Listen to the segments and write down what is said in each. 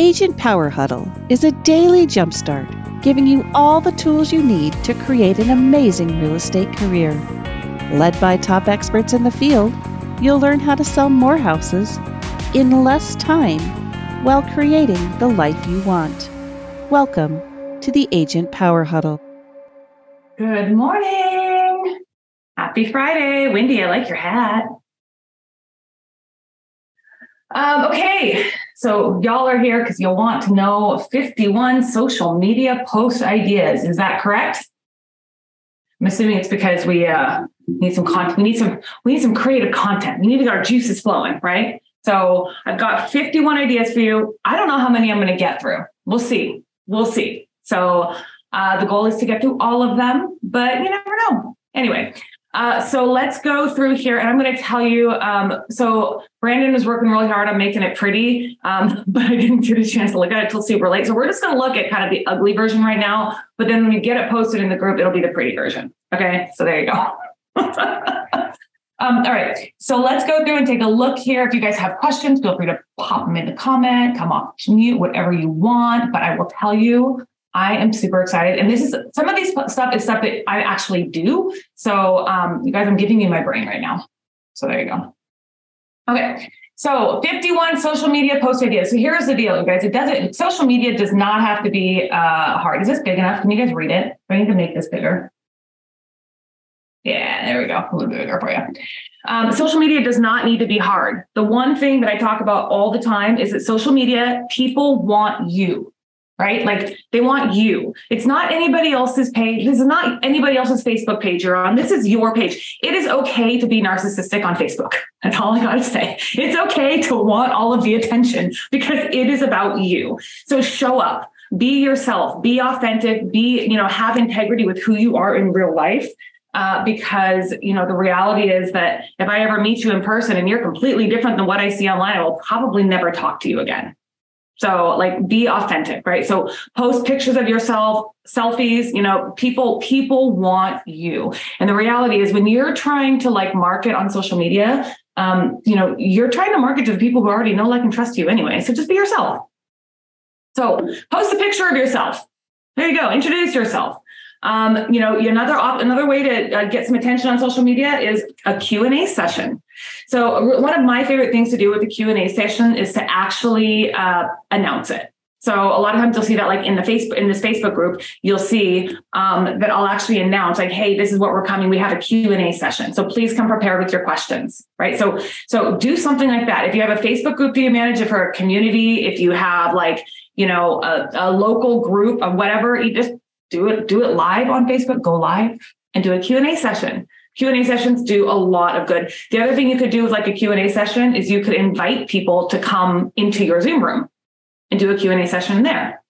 Agent Power Huddle is a daily jumpstart giving you all the tools you need to create an amazing real estate career. Led by top experts in the field, you'll learn how to sell more houses in less time while creating the life you want. Welcome to the Agent Power Huddle. Good morning. Happy Friday. Wendy, I like your hat. Um, okay, so y'all are here because you'll want to know 51 social media post ideas. Is that correct? I'm assuming it's because we uh, need some content. We need some. We need some creative content. We need to get our juices flowing, right? So I've got 51 ideas for you. I don't know how many I'm going to get through. We'll see. We'll see. So uh, the goal is to get through all of them, but you never know. Anyway, uh, so let's go through here, and I'm going to tell you. Um, so Brandon was working really hard on making it pretty, um, but I didn't get a chance to look at it till super late. So we're just going to look at kind of the ugly version right now. But then when we get it posted in the group, it'll be the pretty version. Okay, so there you go. um, all right, so let's go through and take a look here. If you guys have questions, feel free to pop them in the comment, come off mute, whatever you want. But I will tell you I am super excited. And this is some of these stuff is stuff that I actually do. So, um, you guys, I'm giving you my brain right now. So there you go. Okay. So 51 social media post ideas. So here's the deal, you guys. It doesn't, social media does not have to be uh, hard. Is this big enough? Can you guys read it? I need to make this bigger. Yeah, there we go. A little bit bigger for you. Um, social media does not need to be hard. The one thing that I talk about all the time is that social media, people want you right? Like they want you. It's not anybody else's page. This is not anybody else's Facebook page you're on. This is your page. It is okay to be narcissistic on Facebook. That's all I got to say. It's okay to want all of the attention because it is about you. So show up, be yourself, be authentic, be, you know, have integrity with who you are in real life. Uh, because you know the reality is that if I ever meet you in person and you're completely different than what I see online, I will probably never talk to you again. So like be authentic, right? So post pictures of yourself, selfies, you know, people people want you. And the reality is when you're trying to like market on social media, um, you know, you're trying to market to the people who already know, like and trust you anyway. So just be yourself. So post a picture of yourself. There you go. Introduce yourself. Um, you know, another another way to uh, get some attention on social media is a Q&A session. So one of my favorite things to do with the Q&A session is to actually uh, announce it. So a lot of times you'll see that like in the Facebook in this Facebook group, you'll see um, that I'll actually announce like, hey, this is what we're coming. We have a Q&A session. So please come prepared with your questions, right? So so do something like that. If you have a Facebook group that you manage, it for a community, if you have like, you know, a, a local group of whatever, you just do it, do it live on Facebook, go live and do a Q&A session. Q&A sessions do a lot of good. The other thing you could do with like a Q&A session is you could invite people to come into your Zoom room and do a Q&A session there.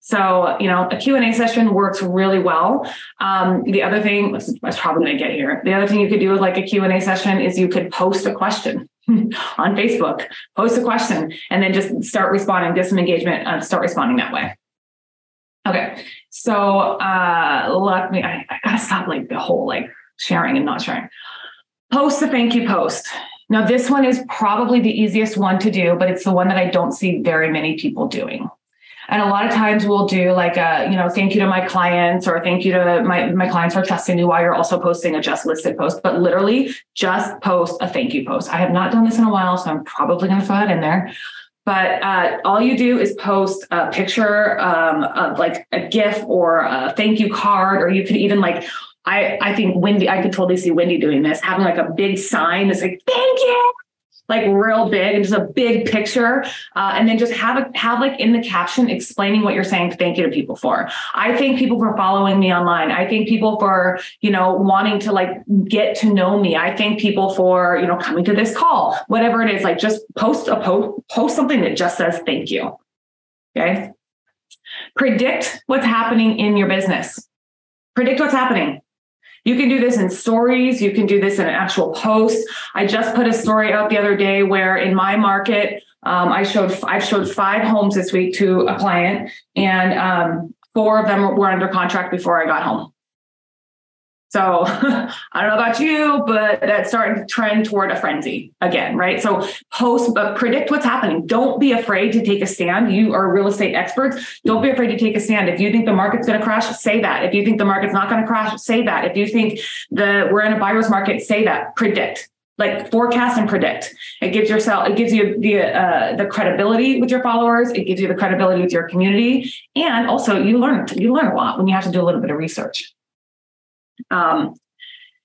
So, you know, a Q&A session works really well. Um, the other thing, I was probably going to get here. The other thing you could do with like a Q&A session is you could post a question on Facebook, post a question, and then just start responding, get some engagement, and start responding that way. Okay. So uh let me I, I gotta stop like the whole like sharing and not sharing. Post a thank you post. Now, this one is probably the easiest one to do, but it's the one that I don't see very many people doing. And a lot of times we'll do like a, you know, thank you to my clients or thank you to my, my clients for trusting me while you're also posting a just listed post, but literally just post a thank you post. I have not done this in a while, so I'm probably going to throw that in there. But uh, all you do is post a picture um, of like a GIF or a thank you card, or you could even like, I, I think Wendy, I could totally see Wendy doing this, having like a big sign that's like, thank you, like real big and just a big picture uh, and then just have a have like in the caption explaining what you're saying thank you to people for. I thank people for following me online. I thank people for you know wanting to like get to know me. I thank people for you know coming to this call whatever it is like just post a post post something that just says thank you. Okay? Predict what's happening in your business. Predict what's happening you can do this in stories. You can do this in an actual post. I just put a story out the other day where in my market, um, I showed I've showed five homes this week to a client, and um, four of them were under contract before I got home. So I don't know about you, but that's starting to trend toward a frenzy again, right? So post, but predict what's happening. Don't be afraid to take a stand. You are real estate experts. Don't be afraid to take a stand. If you think the market's going to crash, say that. If you think the market's not going to crash, say that. If you think the we're in a buyer's market, say that. Predict like forecast and predict. It gives yourself, it gives you the uh, the credibility with your followers. It gives you the credibility with your community, and also you learn you learn a lot when you have to do a little bit of research. Um,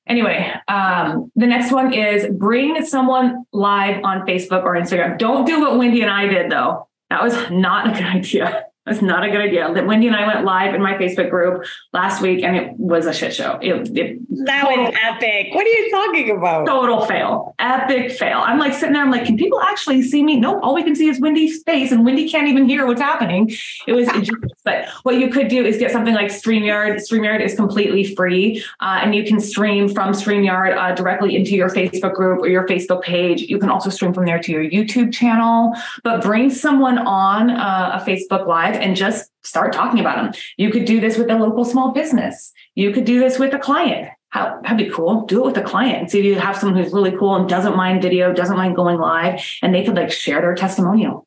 anyway, um, the next one is bring someone live on Facebook or Instagram. Don't do what Wendy and I did though. That was not a good idea. That's not a good idea. That Wendy and I went live in my Facebook group last week, and it was a shit show. It, it that total, was epic. What are you talking about? Total fail. Epic fail. I'm like sitting there. I'm like, can people actually see me? Nope. All we can see is Wendy's face, and Wendy can't even hear what's happening. It was. but what you could do is get something like Streamyard. Streamyard is completely free, uh, and you can stream from Streamyard uh, directly into your Facebook group or your Facebook page. You can also stream from there to your YouTube channel. But bring someone on uh, a Facebook Live and just start talking about them. You could do this with a local small business. You could do this with a client. How, that'd be cool. Do it with a client and see if you have someone who's really cool and doesn't mind video, doesn't mind going live, and they could like share their testimonial.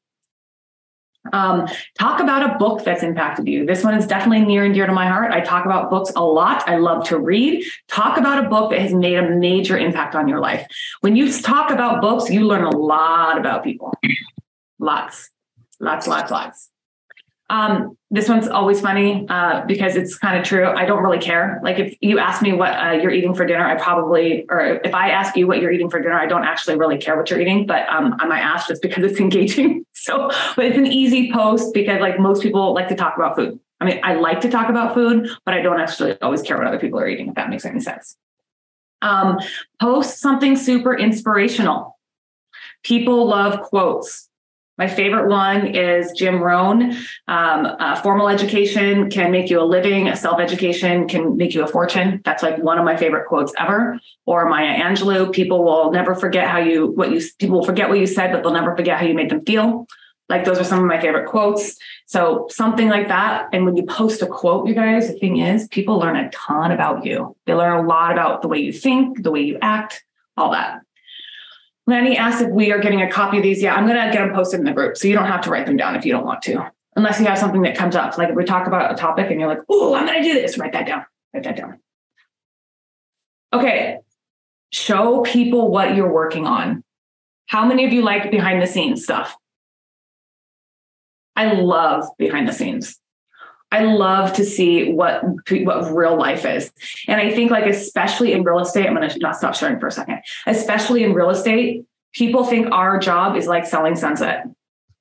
Um, talk about a book that's impacted you. This one is definitely near and dear to my heart. I talk about books a lot. I love to read. Talk about a book that has made a major impact on your life. When you talk about books, you learn a lot about people. Lots, lots, lots, lots. Um, this one's always funny uh, because it's kind of true. I don't really care. Like if you ask me what uh, you're eating for dinner, I probably, or if I ask you what you're eating for dinner, I don't actually really care what you're eating, but um, I might ask just because it's engaging. So, but it's an easy post because like most people like to talk about food. I mean, I like to talk about food, but I don't actually always care what other people are eating, if that makes any sense. Um, post something super inspirational. People love quotes. My favorite one is Jim Rohn. Um, uh, formal education can make you a living. Self education can make you a fortune. That's like one of my favorite quotes ever. Or Maya Angelou. People will never forget how you what you people will forget what you said, but they'll never forget how you made them feel. Like those are some of my favorite quotes. So something like that. And when you post a quote, you guys, the thing is, people learn a ton about you. They learn a lot about the way you think, the way you act, all that. Lanny asked if we are getting a copy of these. Yeah, I'm going to get them posted in the group. So you don't have to write them down if you don't want to, unless you have something that comes up. Like if we talk about a topic and you're like, oh, I'm going to do this, write that down. Write that down. Okay. Show people what you're working on. How many of you like behind the scenes stuff? I love behind the scenes. I love to see what what real life is. And I think like especially in real estate, I'm going to not stop sharing for a second. Especially in real estate, people think our job is like selling sunset.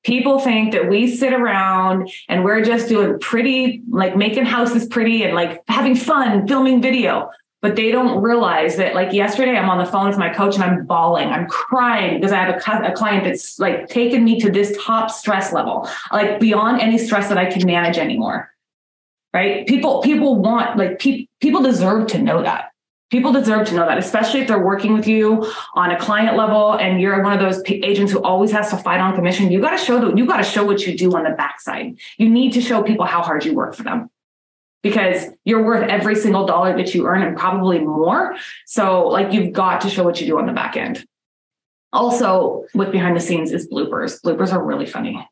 People think that we sit around and we're just doing pretty, like making houses pretty and like having fun filming video. But they don't realize that, like yesterday, I'm on the phone with my coach and I'm bawling. I'm crying because I have a, a client that's like taken me to this top stress level, like beyond any stress that I can manage anymore right? People people want like pe- people deserve to know that. People deserve to know that, especially if they're working with you on a client level and you're one of those p- agents who always has to fight on commission. You got to show that you got to show what you do on the backside. You need to show people how hard you work for them because you're worth every single dollar that you earn and probably more. So like you've got to show what you do on the back end. Also, with behind the scenes is bloopers. Bloopers are really funny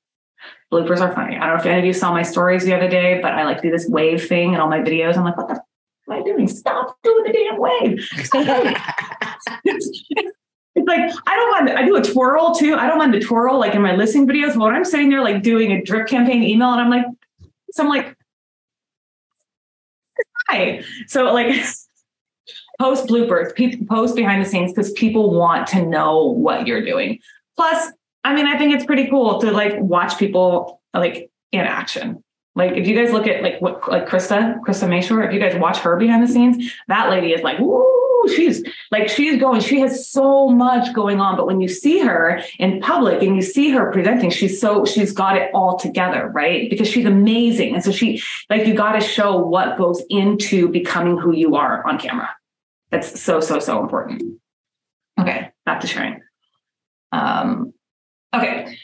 bloopers are funny. I don't know if any of you saw my stories the other day, but I like do this wave thing in all my videos. I'm like, what the f- am I doing? Stop doing the damn wave. it's like I don't mind. I do a twirl too. I don't mind the twirl like in my listing videos. But when I'm sitting there like doing a drip campaign email, and I'm like, so I'm like, hi. So like. Post bloopers, post behind the scenes because people want to know what you're doing. Plus, I mean, I think it's pretty cool to like watch people like in action. Like if you guys look at like what like Krista, Krista Mashore, if you guys watch her behind the scenes, that lady is like, woo, she's like she's going, she has so much going on. But when you see her in public and you see her presenting, she's so she's got it all together, right? Because she's amazing. And so she like you got to show what goes into becoming who you are on camera. That's so, so, so important. Okay, back to sharing. Um, Okay.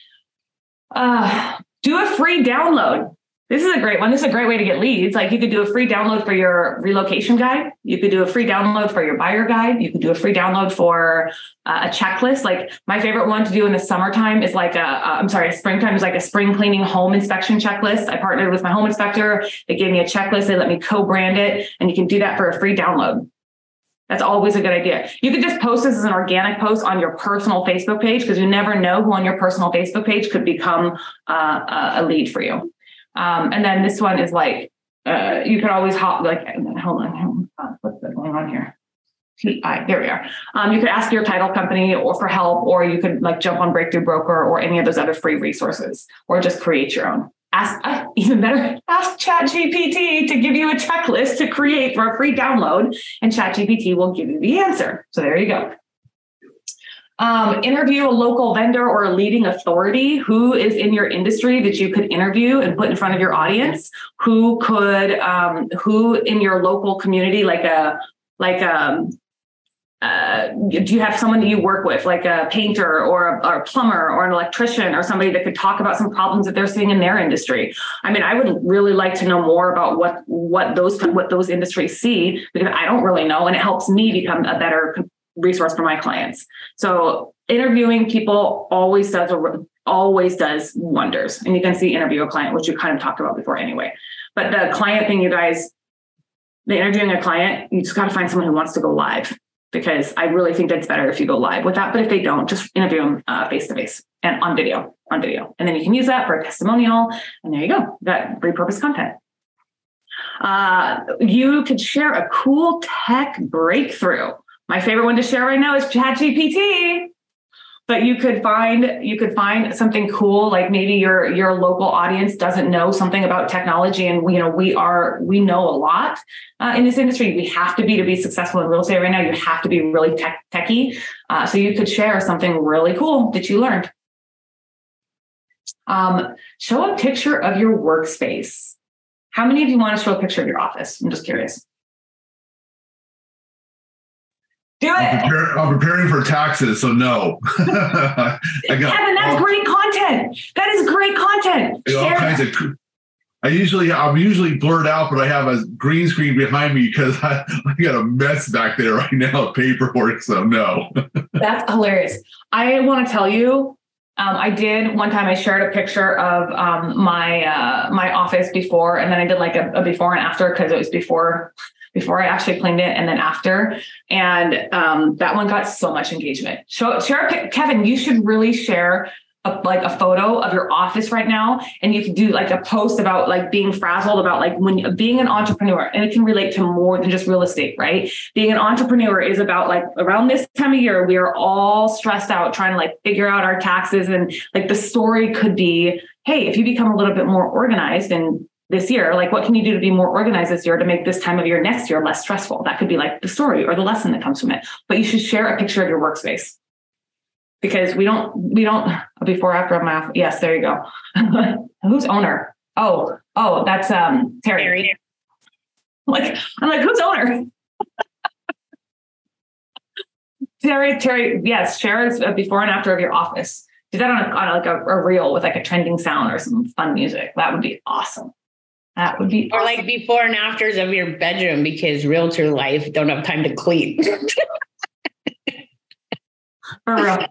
Uh, do a free download. This is a great one. This is a great way to get leads. Like you could do a free download for your relocation guide. You could do a free download for your buyer guide. You could do a free download for uh, a checklist. Like my favorite one to do in the summertime is like a, uh, I'm sorry, springtime is like a spring cleaning home inspection checklist. I partnered with my home inspector. They gave me a checklist. They let me co-brand it and you can do that for a free download. That's always a good idea. You could just post this as an organic post on your personal Facebook page because you never know who on your personal Facebook page could become uh, a lead for you. Um, and then this one is like, uh, you could always hop, like, hold on, what's going on here? TI, there we are. Um, you could ask your title company or for help, or you could like jump on Breakthrough Broker or any of those other free resources, or just create your own. Ask, uh, even better, ask ChatGPT to give you a checklist to create for a free download, and ChatGPT will give you the answer. So there you go. Um, interview a local vendor or a leading authority who is in your industry that you could interview and put in front of your audience. Who could, um, who in your local community, like a, like a, um, uh, do you have someone that you work with, like a painter or a, or a, plumber or an electrician or somebody that could talk about some problems that they're seeing in their industry? I mean, I would really like to know more about what what those what those industries see because I don't really know, and it helps me become a better resource for my clients. So interviewing people always does always does wonders. And you can see interview a client, which you kind of talked about before anyway. But the client thing, you guys, the interviewing a client, you just got to find someone who wants to go live because I really think that's better if you go live with that. But if they don't, just interview them face to face and on video, on video. And then you can use that for a testimonial. And there you go, that repurposed content. Uh, you could share a cool tech breakthrough my favorite one to share right now is ChatGPT. But you could find you could find something cool, like maybe your your local audience doesn't know something about technology, and you know we are we know a lot uh, in this industry. We have to be to be successful in real estate right now. You have to be really tech techy. Uh, so you could share something really cool that you learned. Um, show a picture of your workspace. How many of you want to show a picture of your office? I'm just curious. Do it. I'm, prepare, I'm preparing for taxes, so no. I got, Kevin, that's great content. That is great content. All kinds of. I usually I'm usually blurred out, but I have a green screen behind me because I, I got a mess back there right now, of paperwork. So no. that's hilarious. I want to tell you, um, I did one time. I shared a picture of um, my uh, my office before, and then I did like a, a before and after because it was before before I actually claimed it and then after. And um, that one got so much engagement. So share, Kevin, you should really share a, like a photo of your office right now and you can do like a post about like being frazzled about like when being an entrepreneur and it can relate to more than just real estate right being an entrepreneur is about like around this time of year we are all stressed out trying to like figure out our taxes and like the story could be hey if you become a little bit more organized and this year like what can you do to be more organized this year to make this time of year next year less stressful? That could be like the story or the lesson that comes from it. But you should share a picture of your workspace. Because we don't we don't before after of my office yes there you go. Who's owner? Oh oh that's um terry. Like i'm like who's owner? Terry terry yes share a before and after of your office. Do that on, a, on like a, a reel with like a trending sound or some fun music. That would be awesome that would be or awesome. like before and afters of your bedroom because realtor life don't have time to clean. For real.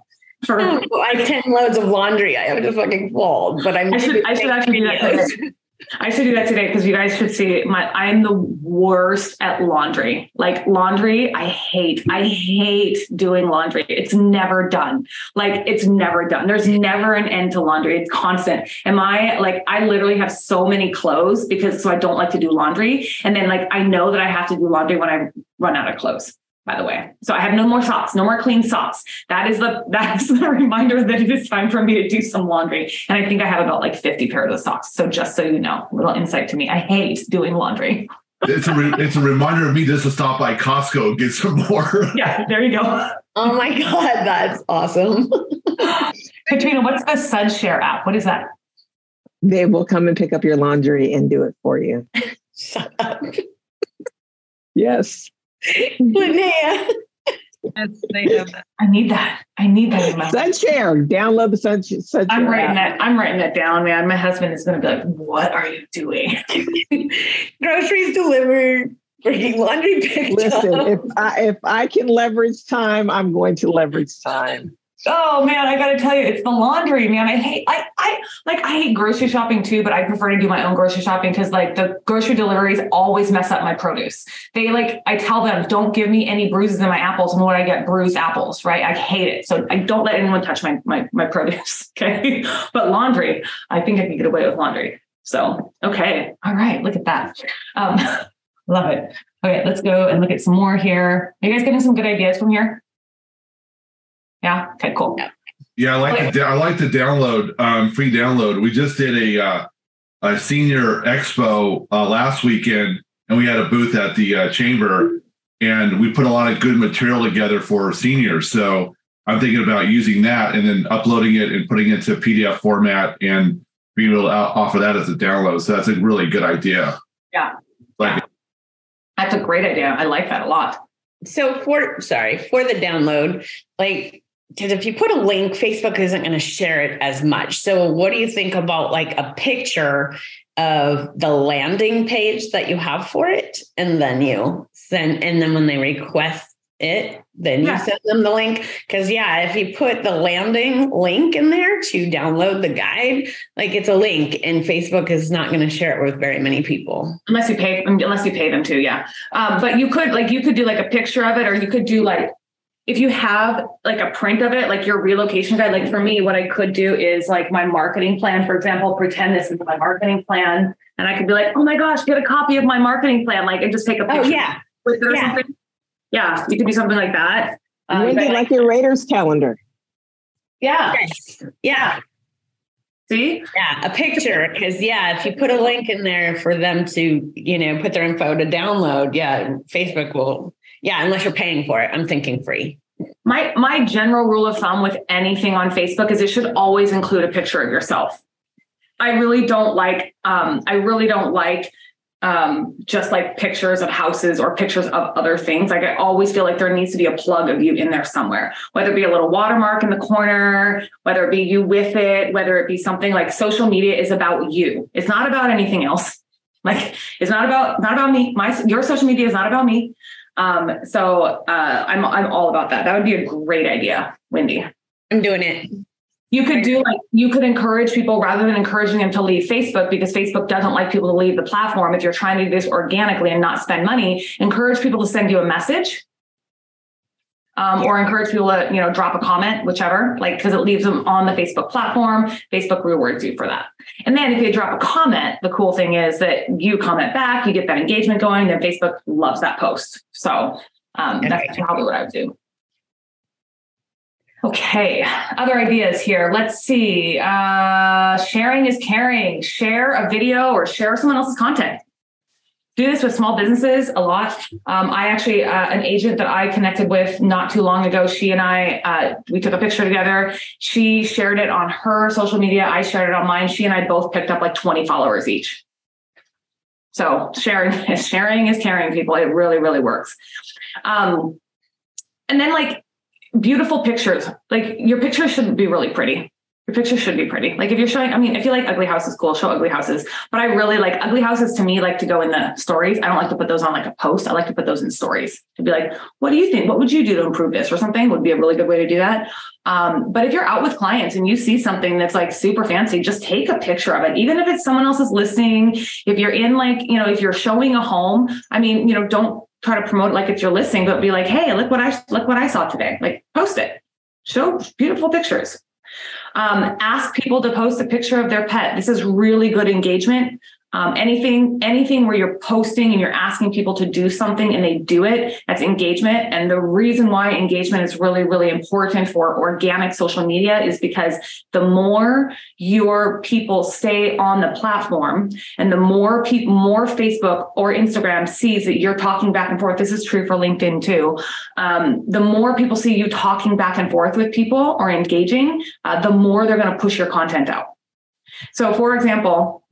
For real. I have 10 loads of laundry I have to fucking fold, but I'm I should, I should actually do that. I should do that today because you guys should see my I'm the worst at laundry. Like laundry, I hate. I hate doing laundry. It's never done. Like it's never done. There's never an end to laundry. It's constant. And I like I literally have so many clothes because so I don't like to do laundry. And then like I know that I have to do laundry when I run out of clothes by the way. So I have no more socks, no more clean socks. That is the that is the reminder that it is time for me to do some laundry. And I think I have about like 50 pairs of socks. So just so you know, little insight to me. I hate doing laundry. it's a re- it's a reminder of me just to stop by Costco and get some more. yeah, there you go. Oh my god, that's awesome. Katrina, what's the Sudshare app? What is that? They will come and pick up your laundry and do it for you. Shut up. yes. Linnea. they have. I need that. I need that in my Sudshare. Download the Sun, Sudshare. I'm writing app. that. I'm writing that down, man. My husband is going to be like, "What are you doing?" Groceries delivered, bringing laundry picked Listen, up. if I if I can leverage time, I'm going to leverage time. Oh man, I got to tell you, it's the laundry, man. I hate. I I like. I hate grocery shopping too, but I prefer to do my own grocery shopping because like the grocery deliveries always mess up my produce. They like. I tell them, don't give me any bruises in my apples, and what I get bruised apples. Right? I hate it. So I don't let anyone touch my my my produce. Okay, but laundry, I think I can get away with laundry. So okay, all right, look at that. Um, love it. Okay, let's go and look at some more here. Are you guys getting some good ideas from here? Yeah. Okay. Cool. Yeah, Yeah, I like Okay. to I like to download um, free download. We just did a uh, a senior expo uh, last weekend, and we had a booth at the uh, chamber, and we put a lot of good material together for seniors. So I'm thinking about using that and then uploading it and putting it into PDF format and being able to offer that as a download. So that's a really good idea. Yeah. Like That's a great idea. I like that a lot. So for sorry for the download, like because if you put a link, Facebook isn't going to share it as much. So what do you think about like a picture of the landing page that you have for it, and then you send, and then when they request it, then you Yeah. send them the link. Because yeah, if you put the landing link in there to download the guide, like it's a link, and Facebook is not going to share it with very many people. Unless you pay, unless you pay them to, yeah. Um, but you could like you could do like a picture of it, or you could do like if you have like a print of it, like your relocation guide. Like for me, what I could do is like my marketing plan, for example, pretend this is my marketing plan, and I could be like, oh my gosh, get a copy of my marketing plan, like and just take a picture Oh yeah, with it or yeah. Yeah, you could do something like that. Um, Wendy, but- like your Raiders calendar. yeah. yes, yeah. See, Yeah, a picture. Because yeah, if you put a link in there for them to, you know, put their info to download, yeah, Facebook will. Yeah, unless you're paying for it. I'm thinking free. My my general rule of thumb with anything on Facebook is it should always include a picture of yourself. I really don't like um I really don't like um just like pictures of houses or pictures of other things. Like I always feel like there needs to be a plug of you in there somewhere. Whether it be a little watermark in the corner, whether it be you with it, whether it be something like social media is about you. It's not about anything else. Like it's not about not about me. My your social media is not about me. Um, so uh, I'm I'm all about that. That would be a great idea, Wendy. I'm doing it. You could do like you could encourage people rather than encouraging them to leave Facebook because Facebook doesn't like people to leave the platform. If you're trying to do this organically and not spend money, encourage people to send you a message. Um, or encourage people to you know drop a comment, whichever, like because it leaves them on the Facebook platform. Facebook rewards you for that. And then if you drop a comment, the cool thing is that you comment back, you get that engagement going, then Facebook loves that post. So um, that's probably what I would do. Okay, other ideas here. Let's see. Uh, sharing is caring. Share a video or share someone else's content. Do this with small businesses a lot. Um, I actually, uh, an agent that I connected with not too long ago, she and I, uh, we took a picture together. She shared it on her social media. I shared it on mine. She and I both picked up like 20 followers each. So sharing, is sharing is caring, people. It really, really works. Um, and then like beautiful pictures. Like your picture should be really pretty. Your picture should be pretty. Like if you're showing, I mean, if you like ugly houses, cool, show ugly houses. But I really like ugly houses to me like to go in the stories. I don't like to put those on like a post. I like to put those in stories to be like, what do you think? What would you do to improve this or something would be a really good way to do that. Um, but if you're out with clients and you see something that's like super fancy, just take a picture of it. Even if it's someone else's listing, if you're in like, you know, if you're showing a home, I mean, you know, don't try to promote like it's your listing, but be like, hey, look what I look what I saw today. Like post it. Show beautiful pictures. Um, ask people to post a picture of their pet. This is really good engagement. Um, anything, anything where you're posting and you're asking people to do something and they do it, that's engagement. And the reason why engagement is really, really important for organic social media is because the more your people stay on the platform and the more people, more Facebook or Instagram sees that you're talking back and forth. This is true for LinkedIn too. Um, the more people see you talking back and forth with people or engaging, uh, the more they're going to push your content out. So, for example,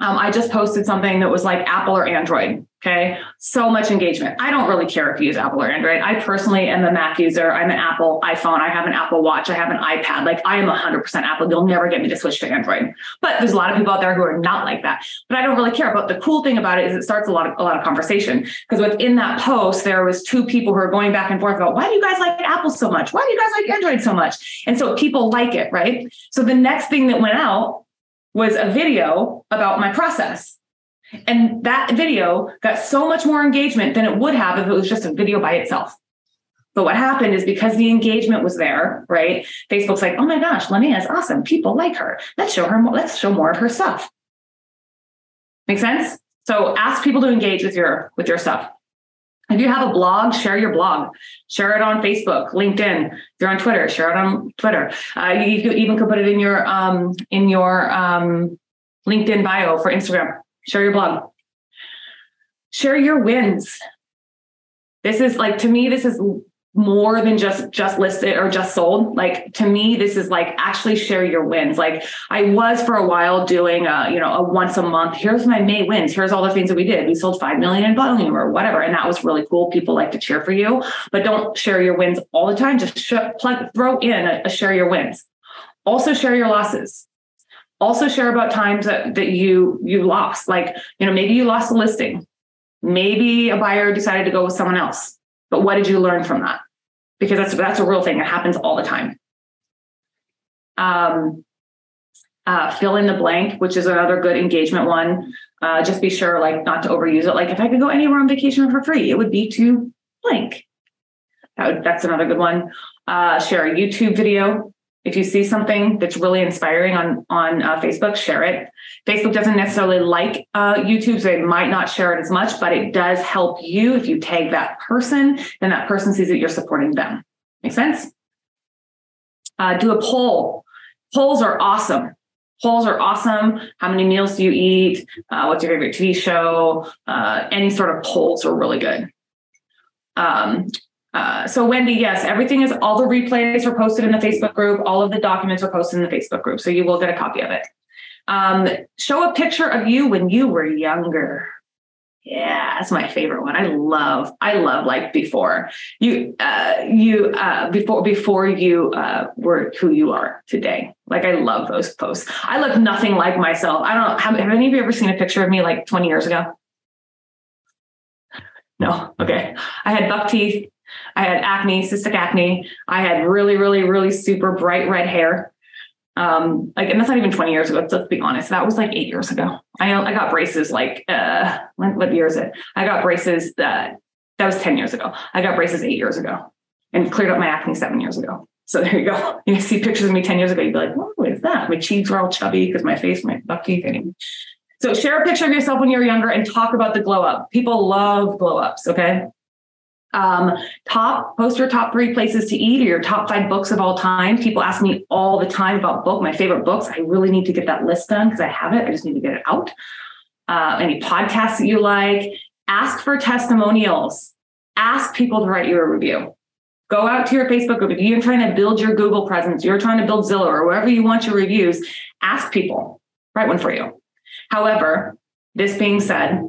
um, I just posted something that was like Apple or Android. Okay. So much engagement. I don't really care if you use Apple or Android. I personally am a Mac user. I'm an Apple iPhone. I have an Apple Watch. I have an iPad. Like I am 100% Apple. You'll never get me to switch to Android. But there's a lot of people out there who are not like that. But I don't really care. But the cool thing about it is it starts a lot of a lot of conversation because within that post there was two people who are going back and forth about why do you guys like Apple so much? Why do you guys like Android so much? And so people like it, right? So the next thing that went out was a video about my process and that video got so much more engagement than it would have if it was just a video by itself. But what happened is because the engagement was there, right? Facebook's like, oh my gosh, Linnea is awesome. People like her. Let's show her more, let's show more of her stuff. Make sense? So ask people to engage with your with your stuff. If you have a blog, share your blog. Share it on Facebook, LinkedIn. If you're on Twitter, share it on Twitter. Uh, you, even could put it in your um, in your um, LinkedIn bio for Instagram share your blog share your wins this is like to me this is more than just just listed or just sold. Like to me this is like actually share your wins. Like i was for a while doing a you know a once a month here's my may wins here's all the things that we did. We sold 5 million in volume or whatever and that was really cool. People like to cheer for you but don't share your wins all the time. Just sh- plug, throw in a, a share your wins. Also share your losses. Also share about times that, that you you lost. Like you know maybe you lost a listing. Maybe a buyer decided to go with someone else but what did you learn from that? Because that's that's a real thing. It happens all the time. Um, uh, fill in the blank which is another good engagement one. Uh, just be sure like not to overuse it. Like if i could go anywhere on vacation for free it would be to blank. That would, that's another good one. Uh, share a youtube video if you see something that's really inspiring on on uh, Facebook, share it. Facebook doesn't necessarily like uh, YouTube, so they might not share it as much, but it does help you if you tag that person. Then that person sees that you're supporting them. Make sense? Uh, do a poll. Polls are awesome. Polls are awesome. How many meals do you eat? Uh, what's your favorite TV show? Uh, any sort of polls are really good. Um, uh, so Wendy, yes, everything is all the replays were posted in the Facebook group. All of the documents are posted in the Facebook group, so you will get a copy of it. Um, show a picture of you when you were younger. Yeah, that's my favorite one. I love, I love like before you, uh, you, uh, before, before you, uh, were who you are today. Like I love those posts. I look nothing like myself. I don't. Have, have any of you ever seen a picture of me like 20 years ago? No. Okay. I had buck teeth. I had acne, cystic acne. I had really, really, really super bright red hair. Um, like, and that's not even 20 years ago. Let's be honest. That was like eight years ago. I I got braces like, uh, what, what year is it? I got braces that, that was 10 years ago. I got braces eight years ago and cleared up my acne seven years ago. So there you go. You see pictures of me 10 years ago, you'd be like, what is that? My cheeks were all chubby because my face, my buck teeth. Anyway. So share a picture of yourself when you're younger and talk about the glow up. People love glow ups. Okay um, top post your top three places to eat or your top five books of all time. People ask me all the time about book, my favorite books. I really need to get that list done because I have it. I just need to get it out. Uh, any podcasts that you like, ask for testimonials. Ask people to write you a review. Go out to your Facebook group. If you're trying to build your Google presence, you're trying to build Zillow or wherever you want your reviews, ask people, write one for you. However, this being said,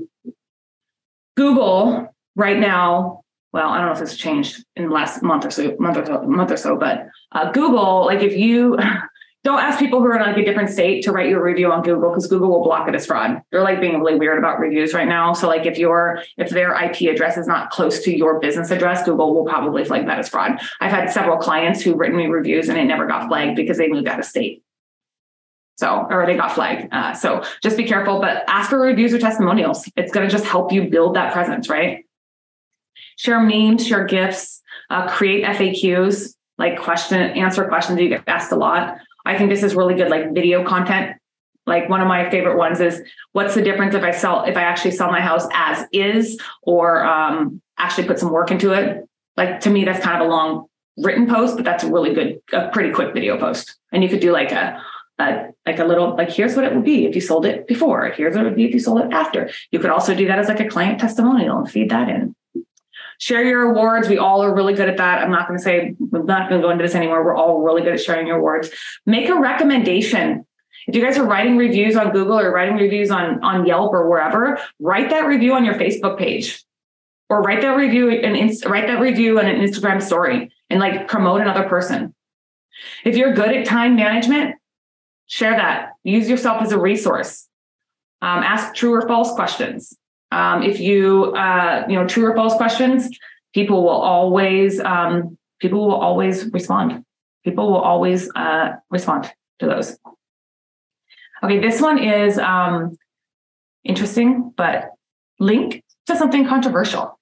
Google right now well, I don't know if it's changed in the last month or so, month or so, month or so, but uh, Google, like if you don't ask people who are in like a different state to write your review on Google because Google will block it as fraud. They're like being really weird about reviews right now. So like if your if their IP address is not close to your business address, Google will probably flag that as fraud. I've had several clients who've written me reviews and it never got flagged because they moved out of state. So, or they got flagged. Uh, so just be careful, but ask for reviews or testimonials. It's going to just help you build that presence, right? Share memes, share gifts, uh, create FAQs, like question, answer questions you get asked a lot. I think this is really good, like video content. Like one of my favorite ones is what's the difference if I sell, if I actually sell my house as is or um, actually put some work into it? Like to me, that's kind of a long written post, but that's a really good, a pretty quick video post. And you could do like a, a, like a little like here's what it would be if you sold it before here's what it would be if you sold it after you could also do that as like a client testimonial and feed that in share your awards. We all are really good at that. I'm not going to say, I'm not going to go into this anymore. We're all really good at sharing your awards. Make a recommendation. If you guys are writing reviews on Google or writing reviews on, on Yelp or wherever, write that review on your Facebook page or write that review and write that review on an Instagram story and like promote another person. If you're good at time management, share that. Use yourself as a resource. Um, ask true or false questions. Um, if you, uh, you know, true or false questions, people will always, um, people will always respond. People will always uh, respond to those. Okay, this one is um, interesting, but link to something controversial.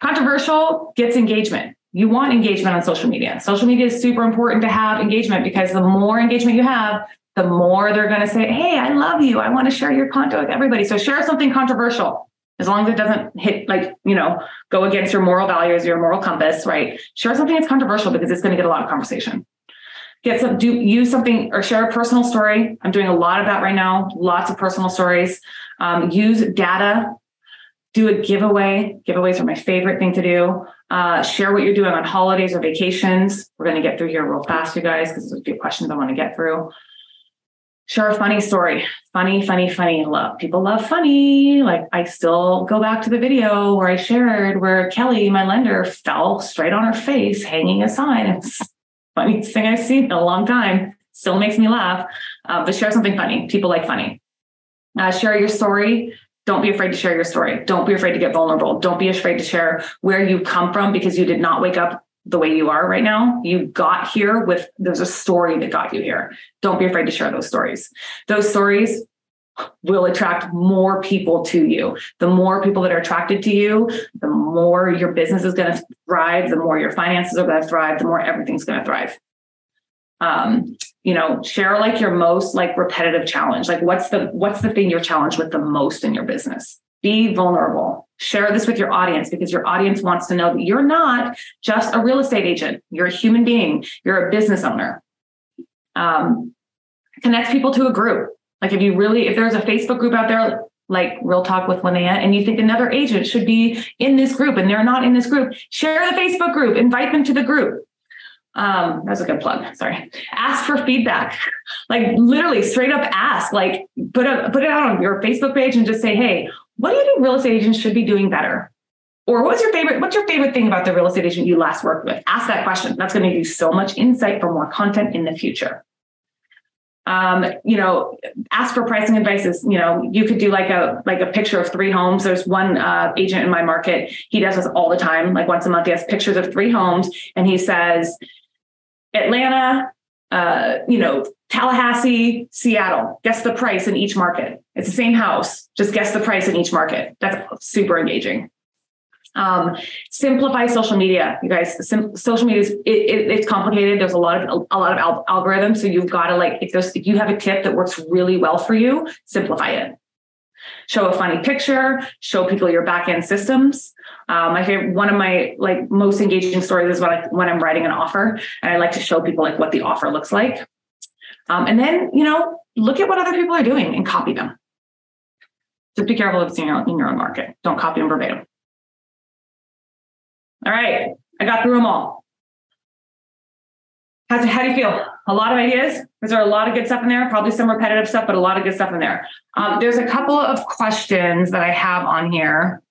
Controversial gets engagement. You want engagement on social media. Social media is super important to have engagement because the more engagement you have, the more they're going to say, Hey, I love you. I want to share your content with everybody. So share something controversial as long as it doesn't hit like, you know, go against your moral values, your moral compass, right? Share something that's controversial because it's going to get a lot of conversation. Get some, do use something or share a personal story. I'm doing a lot of that right now, lots of personal stories. Um, use data do a giveaway. Giveaways are my favorite thing to do. Uh, share what you're doing on holidays or vacations. We're going to get through here real fast, you guys, because there's a few questions I want to get through. Share a funny story. Funny, funny, funny. Love people love funny. Like I still go back to the video where I shared where Kelly, my lender, fell straight on her face, hanging a sign. It's the funniest thing I've seen in a long time. Still makes me laugh. Uh, but share something funny. People like funny. Uh, share your story don't be afraid to share your story. Don't be afraid to get vulnerable. Don't be afraid to share where you come from because you did not wake up the way you are right now. You got here with there's a story that got you here. Don't be afraid to share those stories. Those stories will attract more people to you. The more people that are attracted to you, the more your business is going to thrive, the more your finances are going to thrive, the more everything's going to thrive. Um, you know share like your most like repetitive challenge. Like what's the what's the thing you're challenged with the most in your business? Be vulnerable. Share this with your audience because your audience wants to know that you're not just a real estate agent. You're a human being. You're a business owner. Um, connect people to a group. Like if you really if there's a facebook group out there like real talk with linnea and you think another agent should be in this group and they're not in this group share the facebook group. Invite them to the group um that's a good plug sorry ask for feedback like literally straight up ask like put a put it out on your facebook page and just say hey what do you think real estate agents should be doing better or what's your favorite what's your favorite thing about the real estate agent you last worked with ask that question that's going to give you so much insight for more content in the future um, you know, ask for pricing advices. You know, you could do like a like a picture of three homes. There's one uh, agent in my market. He does this all the time. Like once a month, he has pictures of three homes, and he says, Atlanta, uh, you know, Tallahassee, Seattle. Guess the price in each market. It's the same house. Just guess the price in each market. That's super engaging. Um, simplify social media, you guys. Sim- social media is it, it, it's complicated. There's a lot of a lot of al- algorithms, so you've got to like if there's if you have a tip that works really well for you, simplify it. Show a funny picture. Show people your back end systems. Um, my favorite, one of my like most engaging stories is when I when I'm writing an offer, and I like to show people like what the offer looks like. Um, and then you know look at what other people are doing and copy them. Just be careful if it's in your, in your own market. Don't copy them verbatim. All right, I got through them all. How's, how do you feel? A lot of ideas? Is there a lot of good stuff in there? Probably some repetitive stuff, but a lot of good stuff in there. Um, there's a couple of questions that I have on here.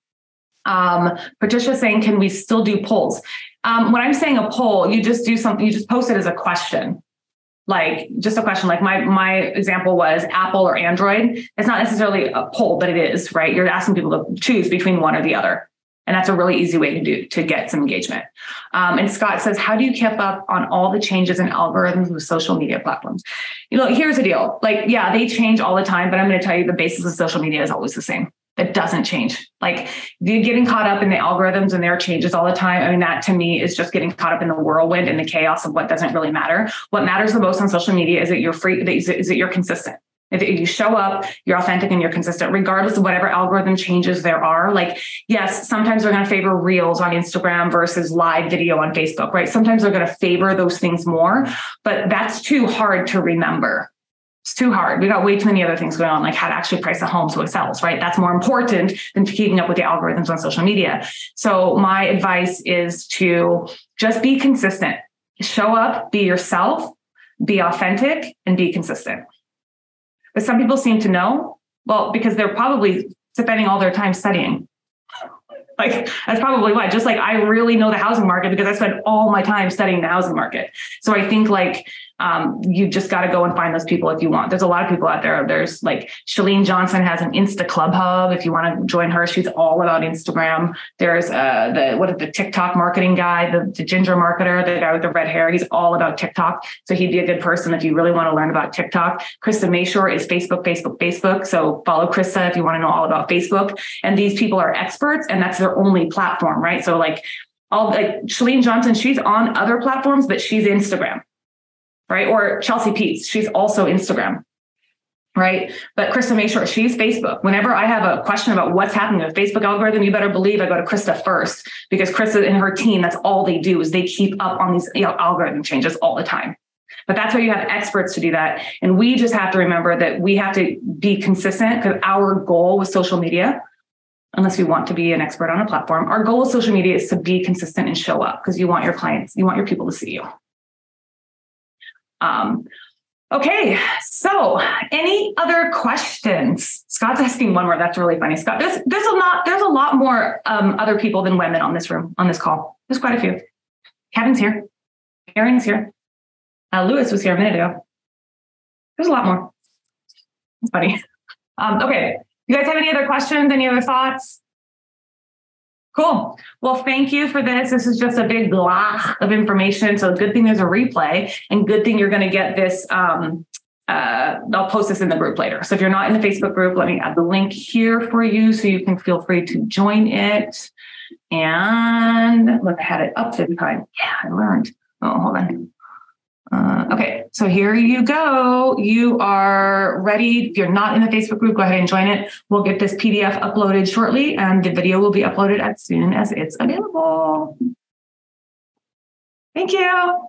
Um, Patricia saying, can we still do polls? Um, when I'm saying a poll, you just do something, you just post it as a question. Like just a question, like my my example was Apple or Android. It's not necessarily a poll, but it is, right? You're asking people to choose between one or the other. And that's a really easy way to do to get some engagement. Um, and Scott says, how do you keep up on all the changes in algorithms with social media platforms? You know, here's the deal. Like, yeah, they change all the time, but I'm going to tell you the basis of social media is always the same. It doesn't change. Like you're getting caught up in the algorithms and their changes all the time. I mean, that to me is just getting caught up in the whirlwind and the chaos of what doesn't really matter. What matters the most on social media is that you're free, is that you're consistent. If you show up, you're authentic and you're consistent, regardless of whatever algorithm changes there are. Like, yes, sometimes they're going to favor reels on Instagram versus live video on Facebook, right? Sometimes they're going to favor those things more, but that's too hard to remember. It's too hard. We got way too many other things going on, like how to actually price a home so it sells, right? That's more important than keeping up with the algorithms on social media. So my advice is to just be consistent. Show up, be yourself, be authentic, and be consistent. But some people seem to know, well, because they're probably spending all their time studying. Like that's probably why. Just like I really know the housing market because I spend all my time studying the housing market. So I think like um, you just got to go and find those people if you want. There's a lot of people out there. There's like Chalene Johnson has an Insta Club Hub. If you want to join her, she's all about Instagram. There's uh, the what is the TikTok marketing guy, the, the ginger marketer, the guy with the red hair. He's all about TikTok. So he'd be a good person if you really want to learn about TikTok. Krista Mashore is Facebook, Facebook, Facebook. So follow Krista if you want to know all about Facebook. And these people are experts, and that's their only platform, right? So like all like Chalene Johnson, she's on other platforms, but she's Instagram right? Or Chelsea Peitz, she's also Instagram, right? But Krista Mashore, she's Facebook. Whenever I have a question about what's happening with Facebook algorithm, you better believe I go to Krista first because Krista and her team, that's all they do is they keep up on these you know, algorithm changes all the time. But that's why you have experts to do that. And we just have to remember that we have to be consistent because our goal with social media, unless we want to be an expert on a platform, our goal with social media is to be consistent and show up because you want your clients, you want your people to see you. Um, okay, so any other questions? Scott's asking one more. That's really funny. Scott, there's there's a lot there's a lot more um, other people than women on this room on this call. There's quite a few. Kevin's here. Aaron's here. Uh, Lewis was here a minute ago. There's a lot more. It's funny. Um, okay. You guys have any other questions? Any other thoughts? Cool. Well, thank you for this. This is just a big block of information. So good thing there's a replay and good thing you're going to get this. Um, uh, I'll post this in the group later. So if you're not in the Facebook group, let me add the link here for you so you can feel free to join it. And look, I had it up this time. Yeah, I learned. Oh, hold on. Uh, okay, so here you go. You are ready. If you're not in the Facebook group, go ahead and join it. We'll get this PDF uploaded shortly, and the video will be uploaded as soon as it's available. Thank you.